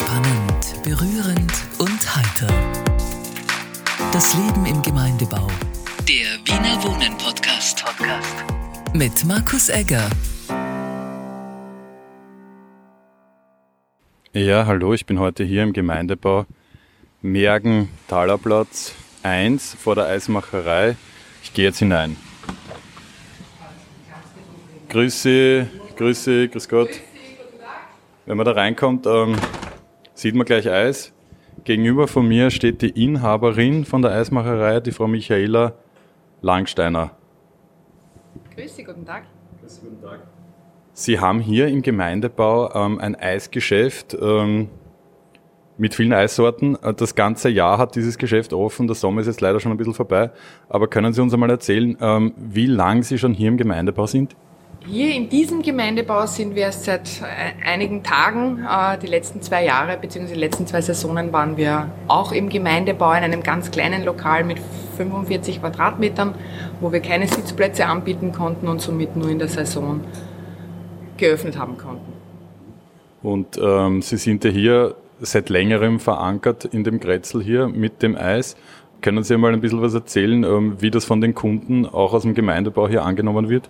Spannend, berührend und heiter. Das Leben im Gemeindebau. Der Wiener Wohnen Podcast. Podcast. Mit Markus Egger. Ja, hallo, ich bin heute hier im Gemeindebau Mergen Talerplatz 1 vor der Eismacherei. Ich gehe jetzt hinein. Grüße, Grüße, grüß Gott. Wenn man da reinkommt, ähm, sieht man gleich Eis. Gegenüber von mir steht die Inhaberin von der Eismacherei, die Frau Michaela Langsteiner. Grüß Sie, guten Tag. Grüß guten Tag. Sie haben hier im Gemeindebau ähm, ein Eisgeschäft ähm, mit vielen Eissorten. Das ganze Jahr hat dieses Geschäft offen. Der Sommer ist jetzt leider schon ein bisschen vorbei. Aber können Sie uns einmal erzählen, ähm, wie lange Sie schon hier im Gemeindebau sind? Hier in diesem Gemeindebau sind wir erst seit äh, einigen Tagen. Äh, die letzten zwei Jahre bzw. die letzten zwei Saisonen waren wir auch im Gemeindebau in einem ganz kleinen Lokal mit 45 Quadratmetern, wo wir keine Sitzplätze anbieten konnten und somit nur in der Saison geöffnet haben konnten. Und ähm, Sie sind ja hier seit längerem verankert in dem Grätzl hier mit dem Eis. Können Sie mal ein bisschen was erzählen, ähm, wie das von den Kunden auch aus dem Gemeindebau hier angenommen wird?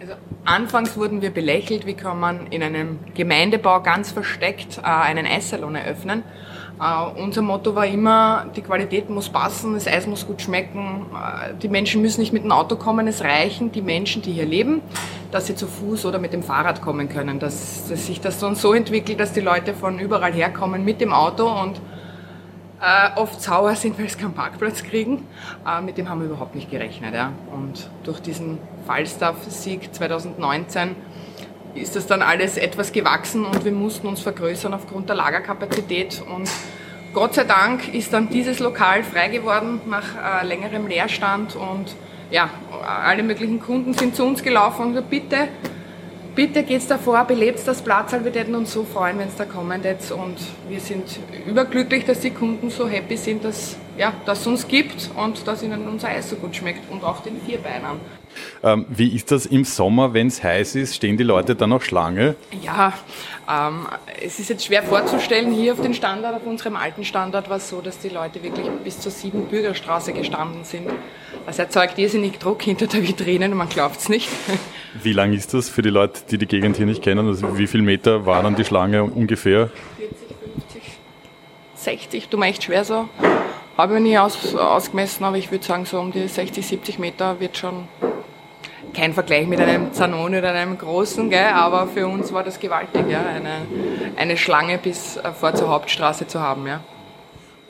Also anfangs wurden wir belächelt, wie kann man in einem Gemeindebau ganz versteckt äh, einen Eissalon eröffnen. Uh, unser Motto war immer, die Qualität muss passen, das Eis muss gut schmecken, uh, die Menschen müssen nicht mit dem Auto kommen, es reichen die Menschen, die hier leben, dass sie zu Fuß oder mit dem Fahrrad kommen können, dass, dass sich das dann so entwickelt, dass die Leute von überall herkommen mit dem Auto und äh, oft sauer sind, weil sie keinen Parkplatz kriegen. Äh, mit dem haben wir überhaupt nicht gerechnet. Ja. Und durch diesen Falstaff-Sieg 2019 ist das dann alles etwas gewachsen und wir mussten uns vergrößern aufgrund der Lagerkapazität. Und Gott sei Dank ist dann dieses Lokal frei geworden nach äh, längerem Leerstand und ja, alle möglichen Kunden sind zu uns gelaufen und gesagt, bitte bitte geht's davor, belebt das Platz, wir würden uns so freuen, wenn es da kommen jetzt und wir sind überglücklich, dass die Kunden so happy sind, dass ja, es uns gibt und dass ihnen unser Eis so gut schmeckt und auch den Vierbeinern. Ähm, wie ist das im Sommer, wenn es heiß ist? Stehen die Leute dann noch Schlange? Ja, ähm, es ist jetzt schwer vorzustellen. Hier auf dem Standort, auf unserem alten Standort war es so, dass die Leute wirklich bis zur sieben Bürgerstraße gestanden sind. Das erzeugt irrsinnig Druck hinter der Vitrine und man glaubt es nicht. Wie lang ist das für die Leute, die die Gegend hier nicht kennen? Also wie viele Meter war dann die Schlange ungefähr? 40, 50, 60, du meinst schwer so. Habe ich nie aus, ausgemessen, aber ich würde sagen, so um die 60, 70 Meter wird schon kein Vergleich mit einem Zanoni oder einem großen, gell? aber für uns war das gewaltig, ja? eine, eine Schlange bis äh, vor zur Hauptstraße zu haben. Ja?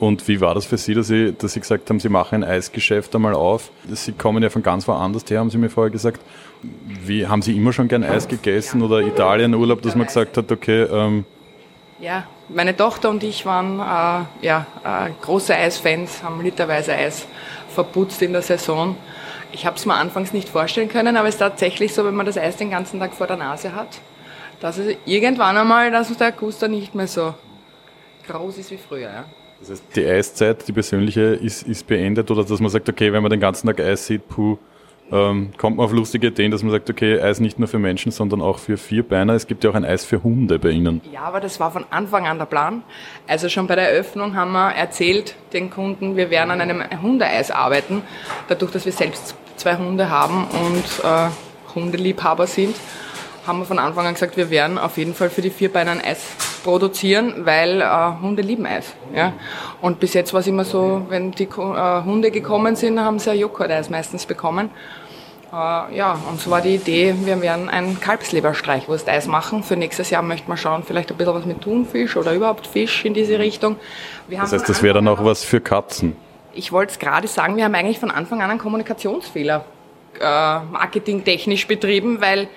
Und wie war das für Sie, dass Sie, dass Sie gesagt haben, Sie machen ein Eisgeschäft einmal auf? Sie kommen ja von ganz woanders her, haben Sie mir vorher gesagt. Wie, haben Sie immer schon gern Eis gegessen oder Italienurlaub, dass man gesagt hat, okay. Ähm ja, meine Tochter und ich waren äh, ja, äh, große Eisfans, haben literweise Eis verputzt in der Saison. Ich habe es mir anfangs nicht vorstellen können, aber es ist tatsächlich so, wenn man das Eis den ganzen Tag vor der Nase hat, dass es irgendwann einmal, dass der Guster nicht mehr so groß ist wie früher. Ja. Das heißt, die Eiszeit, die persönliche, ist, ist beendet oder dass man sagt, okay, wenn man den ganzen Tag Eis sieht, puh, ähm, kommt man auf lustige Ideen, dass man sagt, okay, Eis nicht nur für Menschen, sondern auch für Vierbeiner. Es gibt ja auch ein Eis für Hunde bei Ihnen. Ja, aber das war von Anfang an der Plan. Also schon bei der Eröffnung haben wir erzählt den Kunden, wir werden an einem Hundeeis arbeiten, dadurch, dass wir selbst zwei Hunde haben und äh, Hundeliebhaber sind haben wir von Anfang an gesagt, wir werden auf jeden Fall für die Vierbeiner ein Eis produzieren, weil äh, Hunde lieben Eis. Ja? Und bis jetzt war es immer so, wenn die äh, Hunde gekommen sind, haben sie ein Joghurt-Eis meistens bekommen. Äh, ja, und so war die Idee, wir werden ein Kalbsleberstreichwurst-Eis machen. Für nächstes Jahr möchten wir schauen, vielleicht ein bisschen was mit Thunfisch oder überhaupt Fisch in diese Richtung. Wir das heißt, das wäre dann auch was für Katzen? Ich wollte es gerade sagen, wir haben eigentlich von Anfang an einen Kommunikationsfehler äh, marketingtechnisch betrieben, weil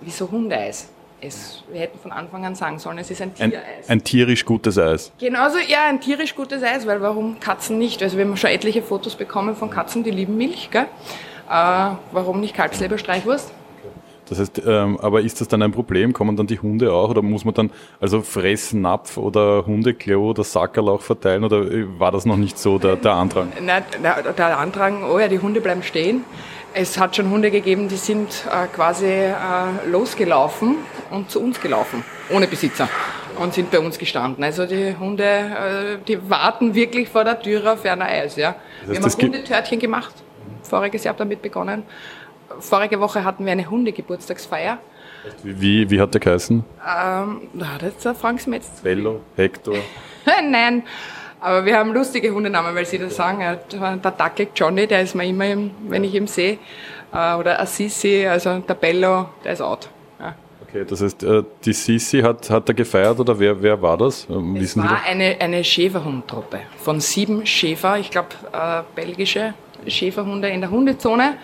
wieso Hundeeis? Es, wir hätten von Anfang an sagen sollen, es ist ein Tiereis. Ein, ein tierisch gutes Eis. Genauso, ja, ein tierisch gutes Eis, weil warum Katzen nicht? Also wir haben schon etliche Fotos bekommen von Katzen, die lieben Milch, gell? Äh, warum nicht Kalbsleberstreichwurst? Das heißt, ähm, aber ist das dann ein Problem? Kommen dann die Hunde auch oder muss man dann also Fressnapf oder Hundeklo oder Sackerlauch verteilen oder war das noch nicht so der, der Andrang? Nein, der Andrang, oh ja, die Hunde bleiben stehen. Es hat schon Hunde gegeben, die sind äh, quasi äh, losgelaufen und zu uns gelaufen, ohne Besitzer. und sind bei uns gestanden. Also die Hunde, äh, die warten wirklich vor der Tür auf ein Eis. Ja. Das heißt, wir haben Hundetörtchen gemacht. Voriges Jahr damit begonnen. Vorige Woche hatten wir eine Hundegeburtstagsfeier. Wie, wie hat der geheißen? Ähm, das ist der Frank Metz. Bello, Hector. Nein, aber wir haben lustige Hundenamen, weil sie das sagen. Der Dackel Johnny, der ist mir immer, wenn ich ihn sehe. Äh, oder Assisi, also der Bello, der ist out. Ja. Okay, das heißt, äh, die Sisi hat, hat er gefeiert oder wer, wer war das? Ähm, es war eine, eine Schäferhundtruppe von sieben Schäfer, ich glaube äh, belgische Schäferhunde in der Hundezone.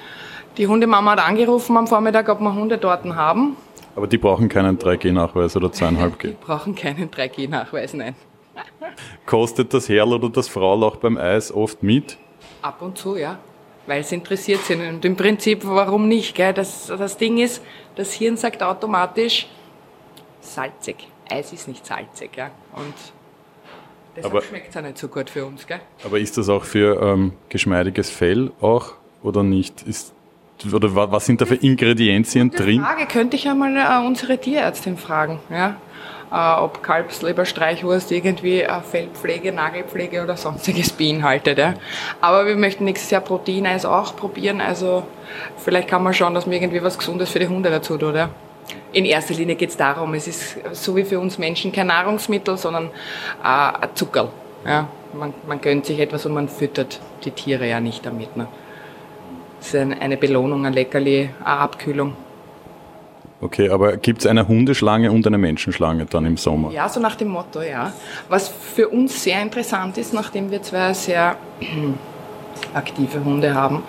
Die Hundemama hat angerufen am Vormittag, ob wir Hunde dort haben. Aber die brauchen keinen 3G-Nachweis oder 2,5G? Die brauchen keinen 3G-Nachweis, nein. Kostet das Herrl oder das Frau auch beim Eis oft mit? Ab und zu, ja. Weil sie interessiert sind. Und im Prinzip, warum nicht? Gell? Das, das Ding ist, das Hirn sagt automatisch, salzig. Eis ist nicht salzig. Ja? Und deshalb schmeckt es auch nicht so gut für uns. Gell? Aber ist das auch für ähm, geschmeidiges Fell auch oder nicht? Ist oder was sind da für Ingredienzien drin? Frage könnte ich einmal äh, unsere Tierärztin fragen, ja? Äh, ob Kalbsleberstreichwurst irgendwie äh, Fellpflege, Nagelpflege oder sonstiges beinhaltet. Ja? Aber wir möchten nächstes Jahr Proteineis auch probieren, also vielleicht kann man schauen, dass man irgendwie was Gesundes für die Hunde dazu tut. Ja? In erster Linie geht es darum, es ist so wie für uns Menschen kein Nahrungsmittel, sondern äh, ein Zuckerl. Ja? Man, man gönnt sich etwas und man füttert die Tiere ja nicht damit. Ne? Das ist eine Belohnung, ein Leckerli, eine Abkühlung. Okay, aber gibt es eine Hundeschlange und eine Menschenschlange dann im Sommer? Ja, so nach dem Motto, ja. Was für uns sehr interessant ist, nachdem wir zwei sehr aktive Hunde haben,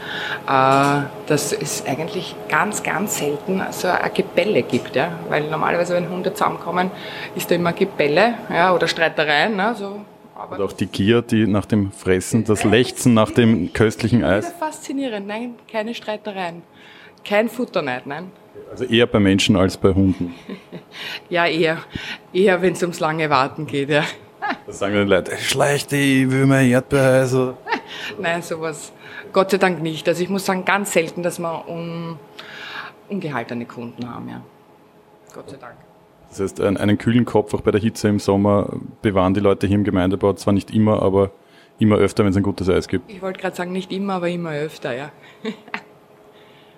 äh, dass es eigentlich ganz, ganz selten so ein Gebälle gibt. Ja? Weil normalerweise, wenn Hunde zusammenkommen, ist da immer Gebälle ja, oder Streitereien. Ne? So aber Und auch die Gier, die nach dem Fressen, das Lechzen nach dem köstlichen Eis. Das ist faszinierend. Nein, keine Streitereien. Kein Futterneid, nein. Also eher bei Menschen als bei Hunden. ja, eher. Eher, wenn es ums lange Warten geht, ja. Da sagen die Leute, schleich die, ich will mein Erdbeereis. Also. Nein, sowas Gott sei Dank nicht. Also ich muss sagen, ganz selten, dass wir un, ungehaltene Kunden haben, ja. Gott sei Dank. Das heißt, einen kühlen Kopf auch bei der Hitze im Sommer bewahren die Leute hier im Gemeindebau zwar nicht immer, aber immer öfter, wenn es ein gutes Eis gibt. Ich wollte gerade sagen, nicht immer, aber immer öfter, ja.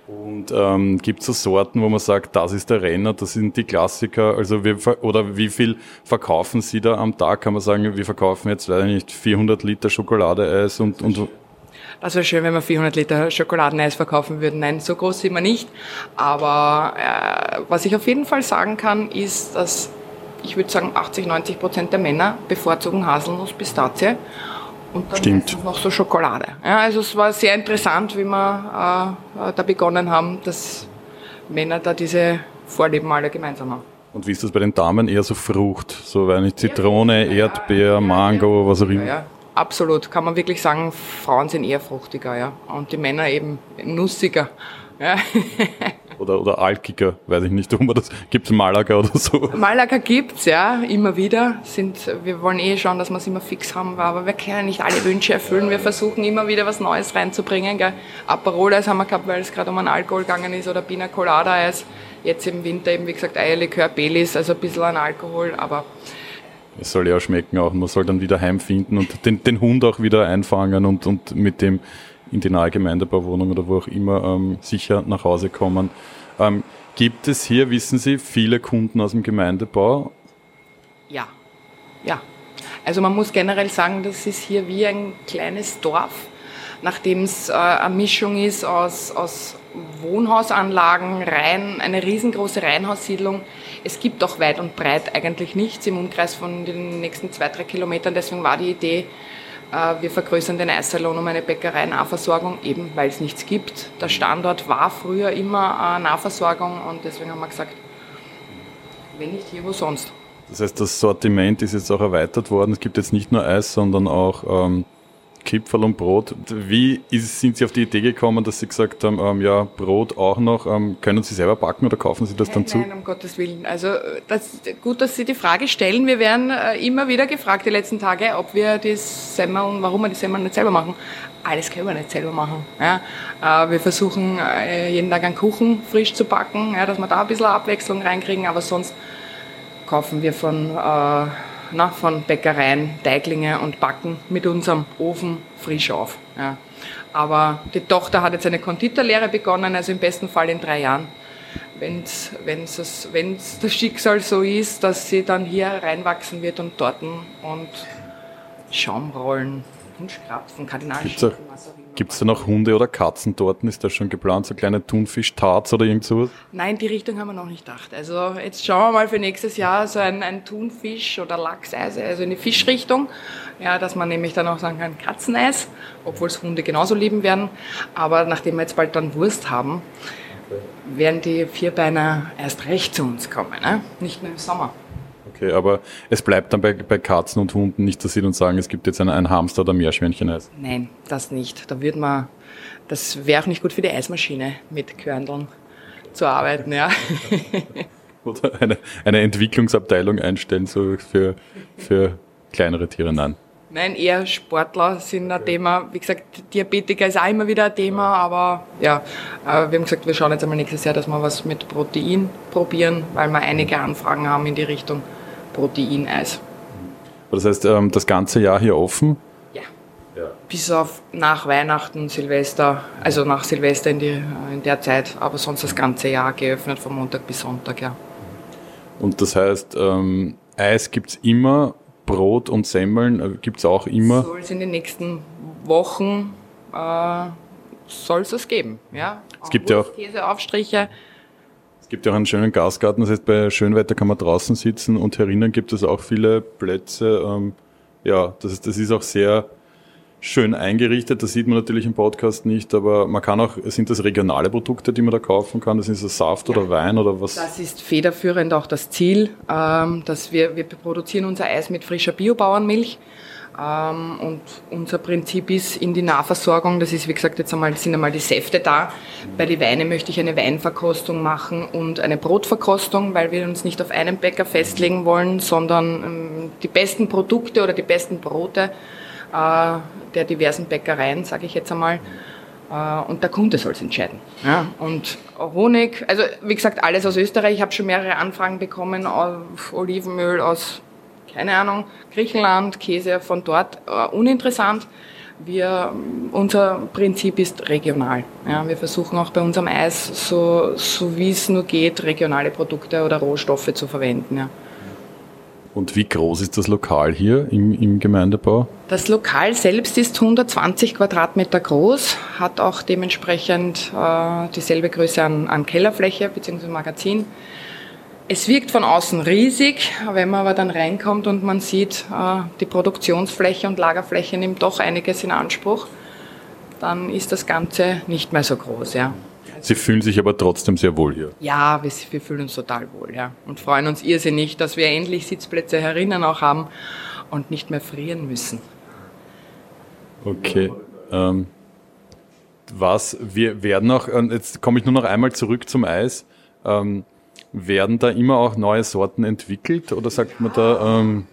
Und ähm, gibt es so Sorten, wo man sagt, das ist der Renner, das sind die Klassiker, also wir, oder wie viel verkaufen Sie da am Tag? Kann man sagen, wir verkaufen jetzt, ich nicht, 400 Liter Schokoladeeis und, und das wäre schön, wenn wir 400 Liter Schokoladeneis verkaufen würden. Nein, so groß sind wir nicht. Aber äh, was ich auf jeden Fall sagen kann, ist, dass ich würde sagen 80, 90 Prozent der Männer bevorzugen Haselnuss, Pistazie und dann Stimmt. noch so Schokolade. Ja, also es war sehr interessant, wie wir äh, da begonnen haben, dass Männer da diese Vorlieben alle gemeinsam haben. Und wie ist das bei den Damen? Eher so Frucht, so weil nicht Zitrone, Erdbeer, Mango, was auch immer. Ja, Absolut, kann man wirklich sagen, Frauen sind eher fruchtiger, ja. Und die Männer eben nussiger. Ja. oder, oder alkiger, weiß ich nicht, ob man das gibt Malaga oder so. Malaga gibt's, ja, immer wieder. Sind, wir wollen eh schauen, dass wir es immer fix haben, aber wir können nicht alle Wünsche erfüllen. Wir versuchen immer wieder was Neues reinzubringen. Gell. Aperol-Eis haben wir gehabt, weil es gerade um einen Alkohol gegangen ist, oder Pina Colada-Eis. Jetzt im Winter eben, wie gesagt, Eierlikör, Baileys, also ein bisschen an Alkohol, aber es soll ja auch schmecken auch. Man soll dann wieder heimfinden und den, den Hund auch wieder einfangen und, und mit dem in die nahe Gemeindebauwohnung oder wo auch immer ähm, sicher nach Hause kommen. Ähm, gibt es hier, wissen Sie, viele Kunden aus dem Gemeindebau? Ja, ja. Also man muss generell sagen, das ist hier wie ein kleines Dorf, nachdem es äh, eine Mischung ist aus, aus Wohnhausanlagen, Reihen, eine riesengroße Reihenhaussiedlung. Es gibt auch weit und breit eigentlich nichts im Umkreis von den nächsten zwei, drei Kilometern. Deswegen war die Idee, wir vergrößern den Eissalon um eine Bäckerei-Nahversorgung, eben weil es nichts gibt. Der Standort war früher immer Nahversorgung und deswegen haben wir gesagt, wenn nicht hier, wo sonst. Das heißt, das Sortiment ist jetzt auch erweitert worden. Es gibt jetzt nicht nur Eis, sondern auch ähm, Kipferl und Brot. Wie ist, sind Sie auf die Idee gekommen, dass Sie gesagt haben, ähm, ja, Brot auch noch, ähm, können Sie selber backen oder kaufen Sie das nein, dann zu? Nein, um Gottes Willen. Also das, gut, dass Sie die Frage stellen. Wir werden äh, immer wieder gefragt die letzten Tage, ob wir die Semmeln, warum wir die Semmeln nicht selber machen. Alles können wir nicht selber machen. Ja. Äh, wir versuchen äh, jeden Tag einen Kuchen frisch zu backen, ja, dass wir da ein bisschen Abwechslung reinkriegen, aber sonst kaufen wir von, na, von Bäckereien Teiglinge und backen mit unserem Ofen frisch auf. Ja. Aber die Tochter hat jetzt eine Konditorlehre begonnen, also im besten Fall in drei Jahren. Wenn es das Schicksal so ist, dass sie dann hier reinwachsen wird und Torten und Schaumrollen, Punschkrapfen, Kardinalschinken, was auch immer. Gibt es da noch Hunde- oder Katzentorten? Ist das schon geplant? So kleine Thunfisch-Tarts oder irgend sowas? Nein, die Richtung haben wir noch nicht gedacht. Also jetzt schauen wir mal für nächstes Jahr so ein, ein Thunfisch- oder Lachseis, also in die Fischrichtung. Ja, dass man nämlich dann auch sagen kann, Katzeneis, obwohl es Hunde genauso lieben werden. Aber nachdem wir jetzt bald dann Wurst haben, werden die Vierbeiner erst recht zu uns kommen, ne? nicht nur im Sommer. Okay, aber es bleibt dann bei, bei Katzen und Hunden nicht, dass Sie uns sagen, es gibt jetzt ein, ein Hamster oder Meerschweinchen-Eis. Nein, das nicht. Da würde man, das wäre auch nicht gut für die Eismaschine mit Körndeln zu arbeiten, ja. oder eine, eine Entwicklungsabteilung einstellen, so für, für kleinere Tiere, nein. Nein, eher Sportler sind ein Thema. Wie gesagt, Diabetiker ist auch immer wieder ein Thema, aber ja, wir haben gesagt, wir schauen jetzt einmal nächstes Jahr, dass wir was mit Protein probieren, weil wir einige Anfragen haben in die Richtung Proteineis. Das heißt, ähm, das ganze Jahr hier offen? Ja. ja. Bis auf nach Weihnachten, Silvester, also nach Silvester in, die, in der Zeit, aber sonst das ganze Jahr geöffnet, von Montag bis Sonntag, ja. Und das heißt, ähm, Eis gibt es immer, Brot und Semmeln äh, gibt es auch immer? Soll es in den nächsten Wochen äh, soll es das geben, ja. Es gibt ja auch Käseaufstriche. Es gibt ja auch einen schönen Gastgarten, das heißt, bei Schönwetter kann man draußen sitzen und herinnen gibt es auch viele Plätze. Ähm, ja, das ist, das ist auch sehr schön eingerichtet. Das sieht man natürlich im Podcast nicht, aber man kann auch, sind das regionale Produkte, die man da kaufen kann? Das ist das Saft ja. oder Wein oder was? Das ist federführend auch das Ziel, ähm, dass wir, wir produzieren unser Eis mit frischer Biobauernmilch. Ähm, und unser Prinzip ist in die Nahversorgung, das ist wie gesagt jetzt einmal, sind einmal die Säfte da. Bei den Weinen möchte ich eine Weinverkostung machen und eine Brotverkostung, weil wir uns nicht auf einen Bäcker festlegen wollen, sondern ähm, die besten Produkte oder die besten Brote äh, der diversen Bäckereien, sage ich jetzt einmal, äh, und der Kunde soll es entscheiden. Ja, und Honig, also wie gesagt, alles aus Österreich. Ich habe schon mehrere Anfragen bekommen, Olivenöl aus keine Ahnung, Griechenland, Käse von dort, uh, uninteressant. Wir, unser Prinzip ist regional. Ja, wir versuchen auch bei unserem Eis, so, so wie es nur geht, regionale Produkte oder Rohstoffe zu verwenden. Ja. Und wie groß ist das Lokal hier im, im, Gemeindebau? Das Lokal selbst ist 120 Quadratmeter groß, hat auch dementsprechend äh, dieselbe Größe an, an Kellerfläche bzw. Magazin. Es wirkt von außen riesig, wenn man aber dann reinkommt und man sieht, äh, die Produktionsfläche und Lagerfläche nimmt doch einiges in Anspruch, dann ist das Ganze nicht mehr so groß. Ja. Sie fühlen sich aber trotzdem sehr wohl hier. Ja, wir, wir, fühlen uns total wohl, ja. Und freuen uns irrsinnig, dass wir endlich Sitzplätze herinnen auch haben und nicht mehr frieren müssen. Okay. Ähm, was wir werden auch, jetzt komme ich nur noch einmal zurück zum Eis. Ähm, werden da immer auch neue Sorten entwickelt oder sagt man da? Ähm,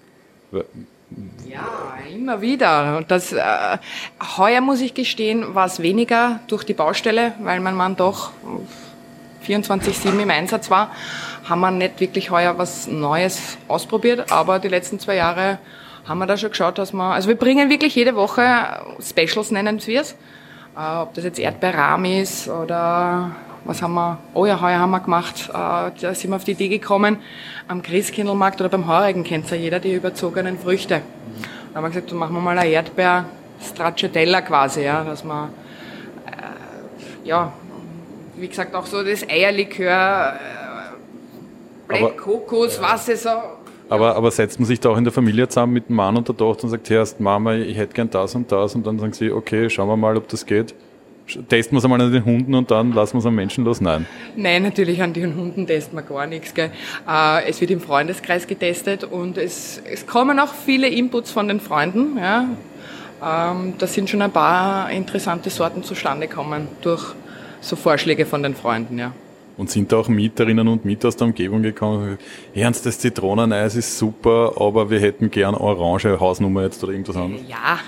ja, immer wieder. Und das, äh, heuer muss ich gestehen, war es weniger durch die Baustelle, weil mein Mann doch 24-7 im Einsatz war. Haben wir nicht wirklich heuer was Neues ausprobiert, aber die letzten zwei Jahre haben wir da schon geschaut, dass wir, also wir bringen wirklich jede Woche Specials nennen wir es. Äh, ob das jetzt Erdbeerrahm ist oder was haben wir, oh ja, heuer haben wir gemacht, äh, da sind wir auf die Idee gekommen, am Christkindlmarkt oder beim Heurigen kennt ja jeder die überzogenen Früchte. Da haben wir gesagt, dann machen wir mal eine Erdbeer Stracciatella quasi, ja, dass man, äh, ja, wie gesagt, auch so das Eierlikör, äh, Black aber, Kokos, was es so. Aber, aber setzt man sich da auch in der Familie zusammen mit dem Mann und der Tochter und sagt, hey, Mama, ich hätte gern das und das. Und dann sagen sie, okay, schauen wir mal, ob das geht testen wir es einmal an den Hunden und dann lassen wir es am Menschen los? Nein. Nein, natürlich an den Hunden testen wir gar nichts. Gell. Äh, es wird im Freundeskreis getestet und es, es kommen auch viele Inputs von den Freunden. Ja. Ähm, da sind schon ein paar interessante Sorten zustande gekommen durch so Vorschläge von den Freunden. Ja. Und sind da auch Mieterinnen und Mieter aus der Umgebung gekommen? Ernst, das Zitroneneis ist super, aber wir hätten gern orange Hausnummer jetzt oder irgendwas anderes. Ja,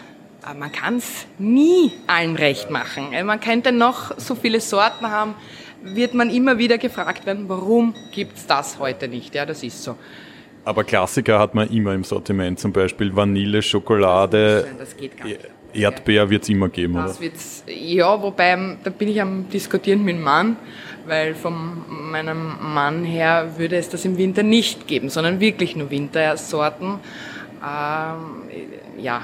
aber man kann es nie allen recht machen. Äh, man könnte noch so viele Sorten haben, wird man immer wieder gefragt werden, warum gibt es das heute nicht? Ja, das ist so. Aber Klassiker hat man immer im Sortiment, zum Beispiel Vanille, Schokolade, Das geht gar nicht. Erdbeer wird es immer geben, oder? Das wird's, ja, wobei, da bin ich am Diskutieren mit dem Mann, weil von meinem Mann her würde es das im Winter nicht geben, sondern wirklich nur Wintersorten. Ähm, ja,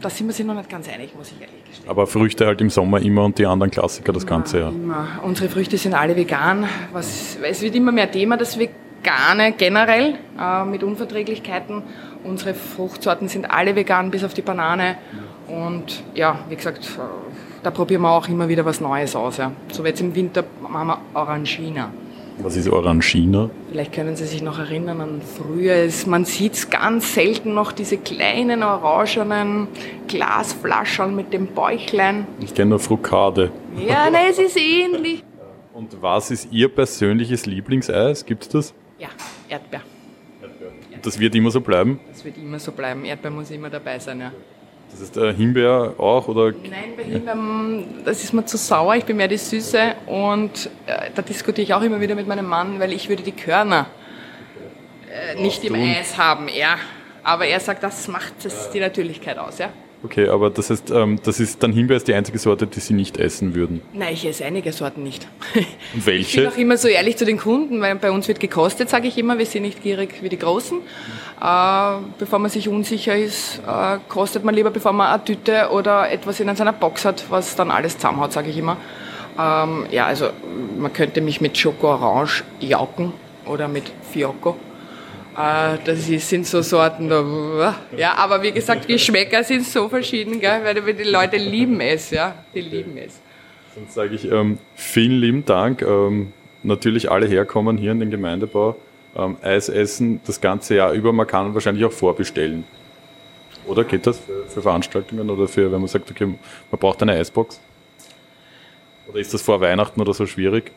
da sind wir sich noch nicht ganz einig, muss ich ehrlich gestehen. Aber Früchte halt im Sommer immer und die anderen Klassiker das ganze Jahr. Immer. Unsere Früchte sind alle vegan. Was, es wird immer mehr Thema, das Vegane generell äh, mit Unverträglichkeiten. Unsere Fruchtsorten sind alle vegan, bis auf die Banane. Und ja, wie gesagt, äh, da probieren wir auch immer wieder was Neues aus. Ja. So wie jetzt im Winter machen wir Orangina. Was ist Orangina? Vielleicht können Sie sich noch erinnern an früher. Man sieht es ganz selten noch, diese kleinen orangenen Glasflaschen mit dem Bäuchlein. Ich kenne nur Frukade. Ja, nein, es ist ähnlich. Und was ist Ihr persönliches Lieblingseis? Gibt es das? Ja, Erdbeer. Das wird immer so bleiben. Das wird immer so bleiben. Erdbeer muss immer dabei sein, ja. Das ist äh, Himbeer auch oder Nein, bei Himbeeren, das ist mir zu sauer. Ich bin mehr die Süße und äh, da diskutiere ich auch immer wieder mit meinem Mann, weil ich würde die Körner äh, nicht im. Eis haben, ja. Aber er sagt, das macht es die Natürlichkeit aus, ja. Okay, aber das heißt, ähm, das ist dann Himbeer ist die einzige Sorte, die Sie nicht essen würden. Nein, ich esse einige Sorten nicht. Und Ich bin welche? auch immer so ehrlich zu den Kunden, weil bei uns wird gekostet, sage ich immer. Wir sind nicht gierig wie die Großen. Äh, bevor man sich unsicher ist, äh, kostet man lieber, bevor man eine Tüte oder etwas in seiner Box hat, was dann alles zusammenhaut, sage ich immer. Ähm, ja, also man könnte mich mit Schoko Orange jauken oder mit Fiocco. Äh, das sind so Sorten, da, ja, aber wie gesagt, Geschmäcker sind so verschieden, gell, weil die Leute lieben es, ja, die lieben es. Dann sage ich ähm, vielen lieben Dank. Ähm, natürlich alle herkommen hier in den Gemeindebau. Ähm, Eis essen das ganze Jahr über. Man kann wahrscheinlich auch vorbestellen. Oder geht das für, für Veranstaltungen oder für, wenn man sagt, okay, man braucht eine Eisbox? Oder ist das vor Weihnachten oder so schwierig?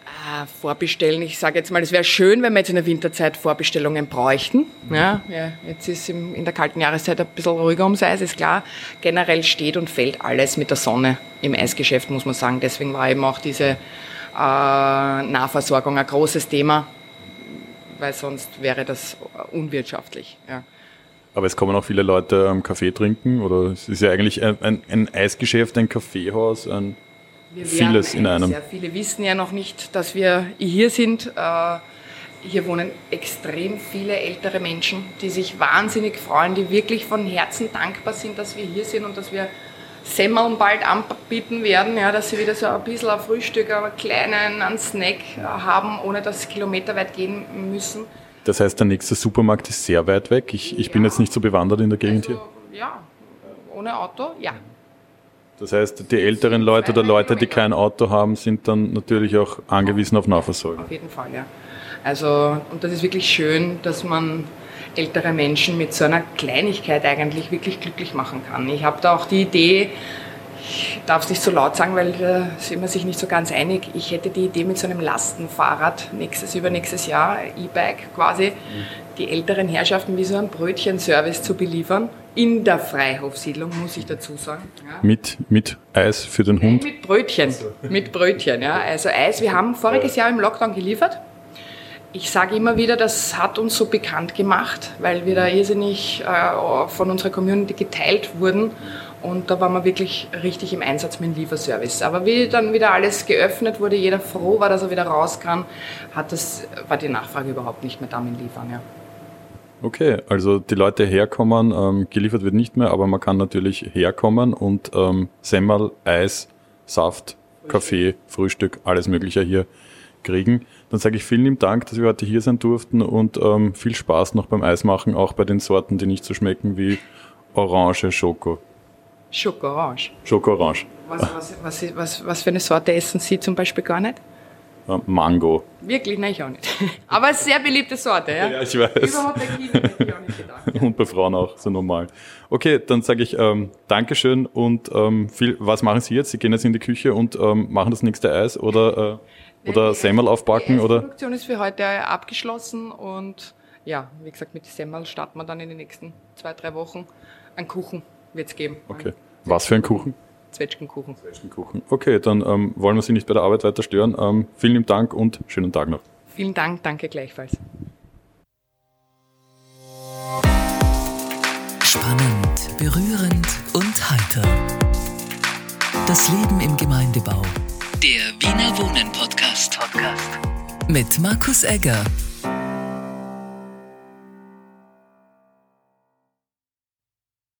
Vorbestellen, ich sage jetzt mal, es wäre schön, wenn wir jetzt in der Winterzeit Vorbestellungen bräuchten. Ja, ja, jetzt ist im, in der kalten Jahreszeit ein bisschen ruhiger ums Eis, ist klar. Generell steht und fällt alles mit der Sonne im Eisgeschäft, muss man sagen. Deswegen war eben auch diese äh, Nahversorgung ein großes Thema, weil sonst wäre das unwirtschaftlich. Ja. Aber es kommen auch viele Leute ähm, Kaffee trinken oder es ist ja eigentlich ein, ein, ein Eisgeschäft, ein Kaffeehaus, ein Wir vieles in einem. Sehr viele wissen ja noch nicht, dass wir hier sind. Äh, Hier wohnen extrem viele ältere Menschen, die sich wahnsinnig freuen, die wirklich von Herzen dankbar sind, dass wir hier sind und dass wir Semmeln bald anbieten werden, ja, dass sie wieder so ein bisschen ein Frühstück, einen kleinen einen Snack haben, ohne dass sie kilometerweit gehen müssen. Das heißt, der nächste Supermarkt ist sehr weit weg. Ich, ich bin Ja. jetzt nicht so bewandert in der Gegend hier. Also, ja, ohne Auto, ja. Das heißt, die älteren Leute oder Leute, die kein Auto haben, sind dann natürlich auch angewiesen auf Nahversorgung. Auf jeden Fall, ja. Also, und das ist wirklich schön, dass man ältere Menschen mit so einer Kleinigkeit eigentlich wirklich glücklich machen kann. Ich habe da auch die Idee, ich darf es nicht so laut sagen, weil da sind wir sich nicht so ganz einig. Ich hätte die Idee mit so einem Lastenfahrrad nächstes, übernächstes Jahr, E-Bike quasi, die älteren Herrschaften wie so einen Brötchenservice zu beliefern. In der Freihofsiedlung, muss ich dazu sagen. Ja. Mit, mit Eis für den Hund. Mit Brötchen. Mit Brötchen, ja. Also Eis, wir haben voriges Jahr im Lockdown geliefert. Ich sage immer wieder, das hat uns so bekannt gemacht, weil wir da irrsinnig äh, von unserer Community geteilt wurden. Und da waren wir wirklich richtig im Einsatz mit dem Lieferservice. Aber wie dann wieder alles geöffnet wurde, jeder froh war, dass er wieder raus kann, hat das, war die Nachfrage überhaupt nicht mehr da mit Liefern. Ja. Okay, also die Leute herkommen, ähm, geliefert wird nicht mehr, aber man kann natürlich herkommen und ähm, Semmel, Eis, Saft, Kaffee, Frühstück, alles Mögliche hier kriegen. Dann sage ich vielen lieben Dank, dass wir heute hier sein durften und ähm, viel Spaß noch beim Eismachen, auch bei den Sorten, die nicht so schmecken wie Orange, Schoko. Schokorange. Schoko-Orange. Was, was, was, was, was für eine Sorte essen Sie zum Beispiel gar nicht? Mango. Wirklich? Nein, ich auch nicht. Aber sehr beliebte Sorte, ja? Ja, ich weiß. Überhaupt bei Kindern hätte ich auch nicht gedacht. Und bei Frauen auch, so normal. Okay, dann sage ich ähm, Dankeschön und ähm, viel, was machen Sie jetzt? Sie gehen jetzt in die Küche und ähm, machen das nächste Eis oder, äh, oder Semmel aufbacken Die oder? Produktion ist für heute abgeschlossen und ja, wie gesagt, mit Semmel starten wir dann in den nächsten zwei, drei Wochen. Einen Kuchen wird es geben. Okay. Was für ein Kuchen? Zwetschgenkuchen. Kuchen. Okay, dann ähm, wollen wir Sie nicht bei der Arbeit weiter stören. Ähm, vielen lieben Dank und schönen Tag noch. Vielen Dank, danke gleichfalls. Spannend, berührend und heiter. Das Leben im Gemeindebau. Der Wiener Wohnen Podcast. Podcast. Mit Markus Egger.